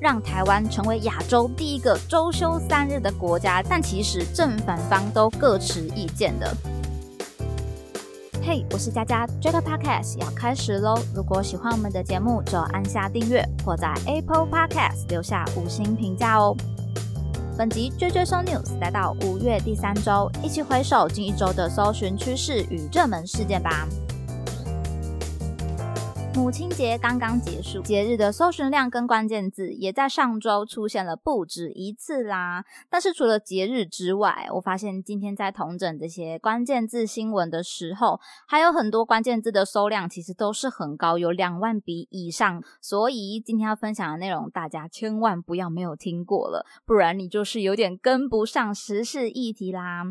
让台湾成为亚洲第一个周休三日的国家，但其实正反方都各持意见的。嘿，我是佳佳，这个 podcast 要开始喽！如果喜欢我们的节目，就按下订阅或在 Apple Podcast 留下五星评价哦。本集追追搜 news 来到五月第三周，一起回首近一周的搜寻趋势与热门事件吧。母亲节刚刚结束，节日的搜寻量跟关键字也在上周出现了不止一次啦。但是除了节日之外，我发现今天在同整这些关键字新闻的时候，还有很多关键字的搜量其实都是很高，有两万笔以上。所以今天要分享的内容，大家千万不要没有听过了，不然你就是有点跟不上时事议题啦。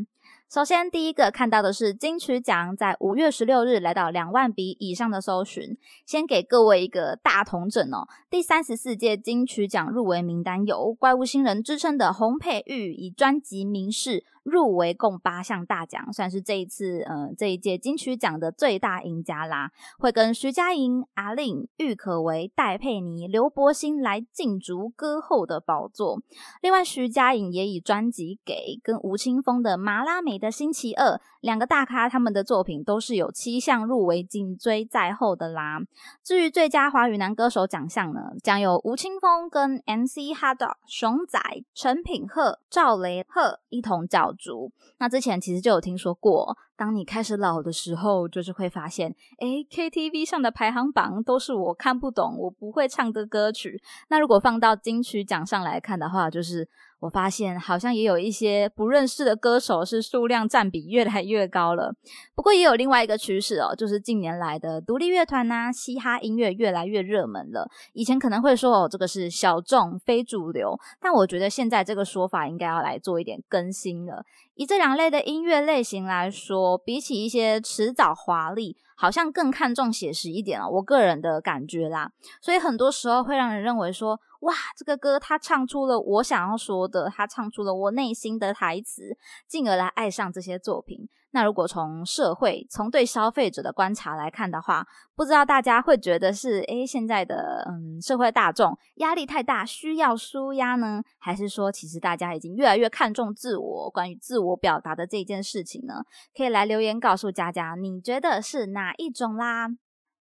首先，第一个看到的是金曲奖在五月十六日来到两万笔以上的搜寻。先给各位一个大同整哦，第三十四届金曲奖入围名单有怪物新人之称的洪佩玉，以专辑《名士》。入围共八项大奖，算是这一次呃这一届金曲奖的最大赢家啦。会跟徐佳莹、阿令、郁可唯、戴佩妮、刘柏辛来竞逐歌后的宝座。另外，徐佳莹也以专辑《给》跟吴青峰的《麻辣美的星期二》两个大咖，他们的作品都是有七项入围，紧追在后的啦。至于最佳华语男歌手奖项呢，将有吴青峰跟 MC Hotdog、熊仔、陈品赫、赵雷赫一同角。逐，那之前其实就有听说过，当你开始老的时候，就是会发现，诶 k t v 上的排行榜都是我看不懂、我不会唱的歌曲。那如果放到金曲奖上来看的话，就是。我发现好像也有一些不认识的歌手，是数量占比越来越高了。不过也有另外一个趋势哦，就是近年来的独立乐团呐、嘻哈音乐越来越热门了。以前可能会说哦，这个是小众、非主流，但我觉得现在这个说法应该要来做一点更新了。以这两类的音乐类型来说，比起一些迟早华丽。好像更看重写实一点了，我个人的感觉啦，所以很多时候会让人认为说，哇，这个歌他唱出了我想要说的，他唱出了我内心的台词，进而来爱上这些作品。那如果从社会、从对消费者的观察来看的话，不知道大家会觉得是，诶，现在的嗯社会大众压力太大，需要舒压呢，还是说其实大家已经越来越看重自我，关于自我表达的这件事情呢？可以来留言告诉佳佳，你觉得是哪一种啦？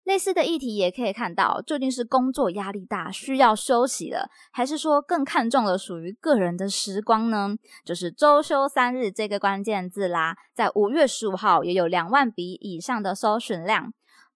类似的议题也可以看到，究竟是工作压力大需要休息了，还是说更看重了属于个人的时光呢？就是周休三日这个关键字啦，在五月十五号也有两万笔以上的搜寻量。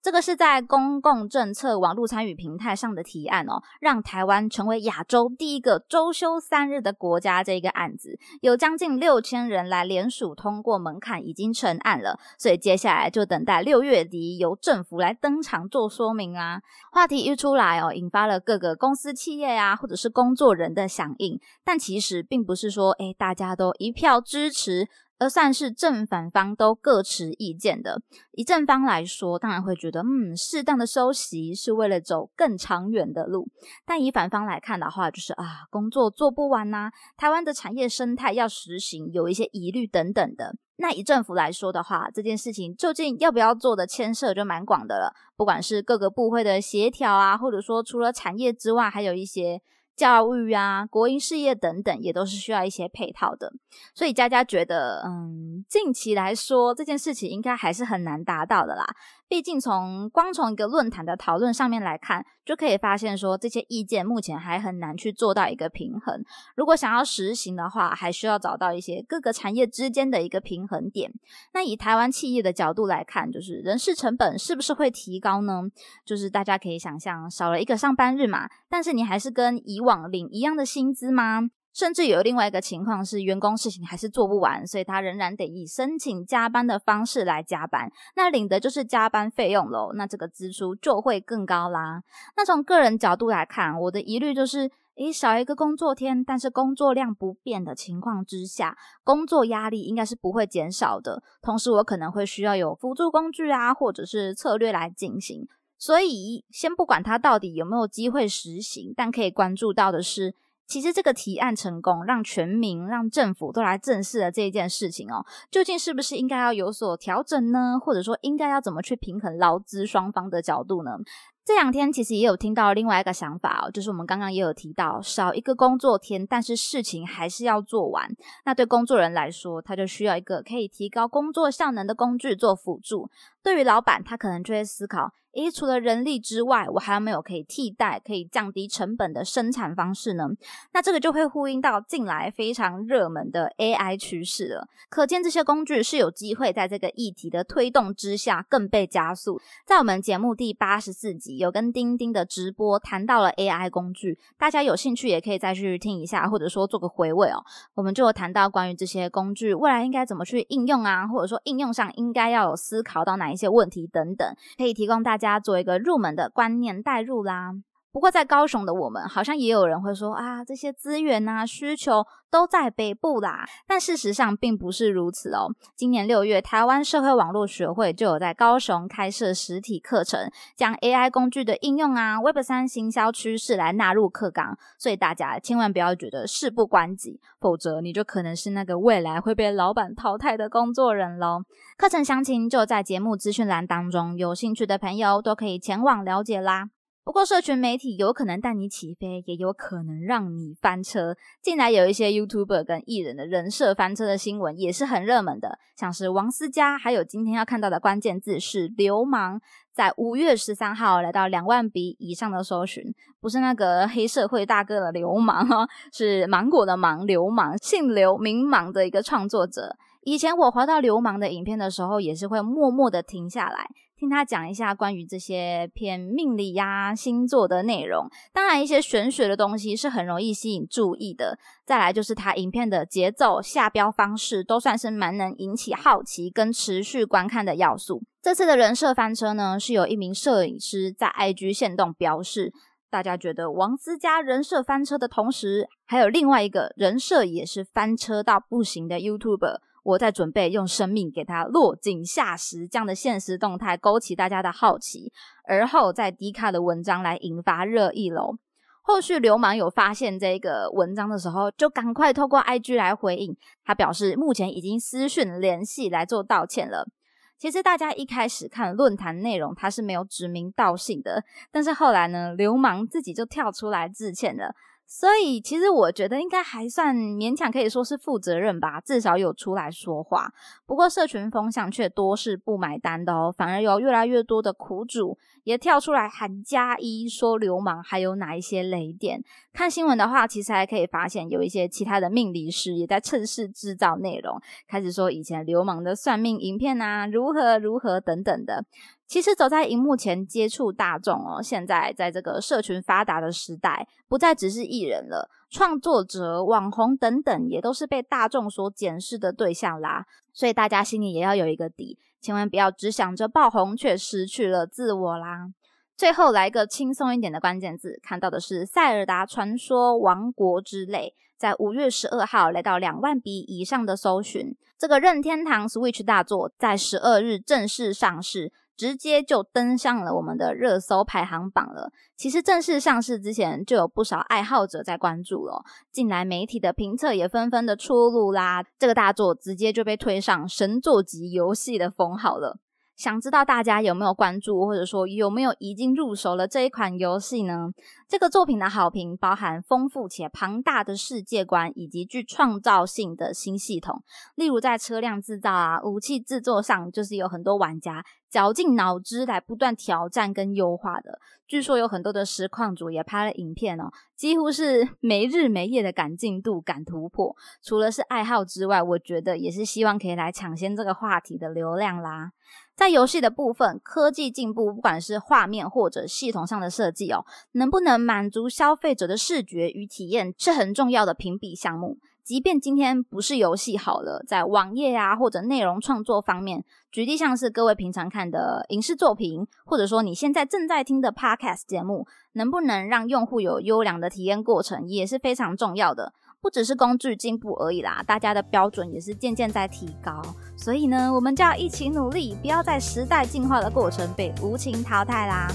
这个是在公共政策网络参与平台上的提案哦，让台湾成为亚洲第一个周休三日的国家。这个案子有将近六千人来联署通过门槛，已经成案了。所以接下来就等待六月底由政府来登场做说明啦。话题一出来哦，引发了各个公司、企业啊，或者是工作人的响应。但其实并不是说，哎，大家都一票支持。而算是正反方都各持意见的。以正方来说，当然会觉得，嗯，适当的休息是为了走更长远的路。但以反方来看的话，就是啊，工作做不完呐，台湾的产业生态要实行，有一些疑虑等等的。那以政府来说的话，这件事情究竟要不要做的牵涉就蛮广的了。不管是各个部会的协调啊，或者说除了产业之外，还有一些。教育啊，国营事业等等，也都是需要一些配套的。所以佳佳觉得，嗯，近期来说，这件事情应该还是很难达到的啦。毕竟从光从一个论坛的讨论上面来看，就可以发现说，这些意见目前还很难去做到一个平衡。如果想要实行的话，还需要找到一些各个产业之间的一个平衡点。那以台湾企业的角度来看，就是人事成本是不是会提高呢？就是大家可以想象，少了一个上班日嘛，但是你还是跟以往领一样的薪资吗？甚至有另外一个情况是，员工事情还是做不完，所以他仍然得以申请加班的方式来加班，那领的就是加班费用喽。那这个支出就会更高啦。那从个人角度来看，我的疑虑就是，诶，少一个工作天，但是工作量不变的情况之下，工作压力应该是不会减少的。同时，我可能会需要有辅助工具啊，或者是策略来进行。所以，先不管它到底有没有机会实行，但可以关注到的是。其实这个提案成功，让全民、让政府都来正视了这一件事情哦。究竟是不是应该要有所调整呢？或者说，应该要怎么去平衡劳资双方的角度呢？这两天其实也有听到另外一个想法哦，就是我们刚刚也有提到，少一个工作天，但是事情还是要做完。那对工作人来说，他就需要一个可以提高工作效能的工具做辅助。对于老板，他可能就会思考。诶，除了人力之外，我还有没有可以替代、可以降低成本的生产方式呢？那这个就会呼应到近来非常热门的 AI 趋势了。可见这些工具是有机会在这个议题的推动之下更被加速。在我们节目第八十四集有跟钉钉的直播谈到了 AI 工具，大家有兴趣也可以再去听一下，或者说做个回味哦。我们就谈到关于这些工具未来应该怎么去应用啊，或者说应用上应该要有思考到哪一些问题等等，可以提供大家。家做一个入门的观念带入啦。不过在高雄的我们，好像也有人会说啊，这些资源啊需求都在北部啦。但事实上并不是如此哦。今年六月，台湾社会网络学会就有在高雄开设实体课程，将 AI 工具的应用啊、Web 三行销趋势来纳入课纲。所以大家千万不要觉得事不关己，否则你就可能是那个未来会被老板淘汰的工作人喽。课程详情就在节目资讯栏当中，有兴趣的朋友都可以前往了解啦。不过，社群媒体有可能带你起飞，也有可能让你翻车。近来有一些 YouTuber 跟艺人的人设翻车的新闻，也是很热门的，像是王思佳，还有今天要看到的关键字是“流氓”。在五月十三号来到两万笔以上的搜寻，不是那个黑社会大哥的流氓哦，是芒果的芒流氓，姓刘名芒的一个创作者。以前我滑到流氓的影片的时候，也是会默默的停下来。听他讲一下关于这些偏命理呀、星座的内容，当然一些玄学的东西是很容易吸引注意的。再来就是他影片的节奏、下标方式，都算是蛮能引起好奇跟持续观看的要素。这次的人设翻车呢，是有一名摄影师在 IG 线动表示，大家觉得王思佳人设翻车的同时，还有另外一个人设也是翻车到不行的 YouTuber。我在准备用生命给他落井下石，这样的现实动态勾起大家的好奇，而后在迪卡的文章来引发热议喽。后续流氓有发现这个文章的时候，就赶快透过 IG 来回应，他表示目前已经私讯联系来做道歉了。其实大家一开始看论坛内容，他是没有指名道姓的，但是后来呢，流氓自己就跳出来致歉了。所以，其实我觉得应该还算勉强可以说是负责任吧，至少有出来说话。不过，社群风向却多是不买单的哦，反而有越来越多的苦主也跳出来喊加一，说流氓还有哪一些雷点。看新闻的话，其实还可以发现有一些其他的命理师也在趁势制造内容，开始说以前流氓的算命影片啊，如何如何等等的。其实走在荧幕前接触大众哦，现在在这个社群发达的时代，不再只是艺人了，创作者、网红等等，也都是被大众所检视的对象啦。所以大家心里也要有一个底，千万不要只想着爆红，却失去了自我啦。最后来个轻松一点的关键字，看到的是《塞尔达传说：王国之泪》，在五月十二号来到两万笔以上的搜寻，这个任天堂 Switch 大作在十二日正式上市。直接就登上了我们的热搜排行榜了。其实正式上市之前，就有不少爱好者在关注了。近来媒体的评测也纷纷的出炉啦，这个大作直接就被推上神作级游戏的封号了。想知道大家有没有关注，或者说有没有已经入手了这一款游戏呢？这个作品的好评包含丰富且庞大的世界观，以及具创造性的新系统。例如在车辆制造啊、武器制作上，就是有很多玩家绞尽脑汁来不断挑战跟优化的。据说有很多的实况组也拍了影片哦，几乎是没日没夜的赶进度、赶突破。除了是爱好之外，我觉得也是希望可以来抢先这个话题的流量啦。在游戏的部分，科技进步，不管是画面或者系统上的设计哦，能不能满足消费者的视觉与体验，是很重要的评比项目。即便今天不是游戏好了，在网页啊或者内容创作方面，举例像是各位平常看的影视作品，或者说你现在正在听的 Podcast 节目，能不能让用户有优良的体验过程，也是非常重要的。不只是工具进步而已啦，大家的标准也是渐渐在提高。所以呢，我们就要一起努力，不要在时代进化的过程被无情淘汰啦。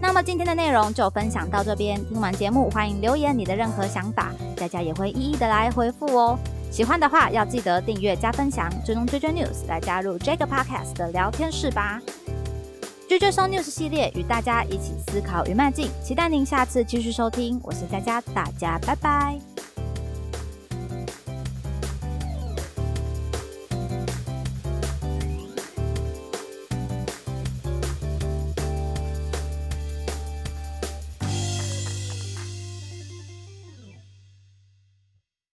那么今天的内容就分享到这边，听完节目欢迎留言你的任何想法，大家也会一一的来回复哦。喜欢的话要记得订阅加分享，追踪追追 news 来加入这个 podcast 的聊天室吧。追追收 news 系列与大家一起思考与迈进，期待您下次继续收听。我是佳佳，大家拜拜。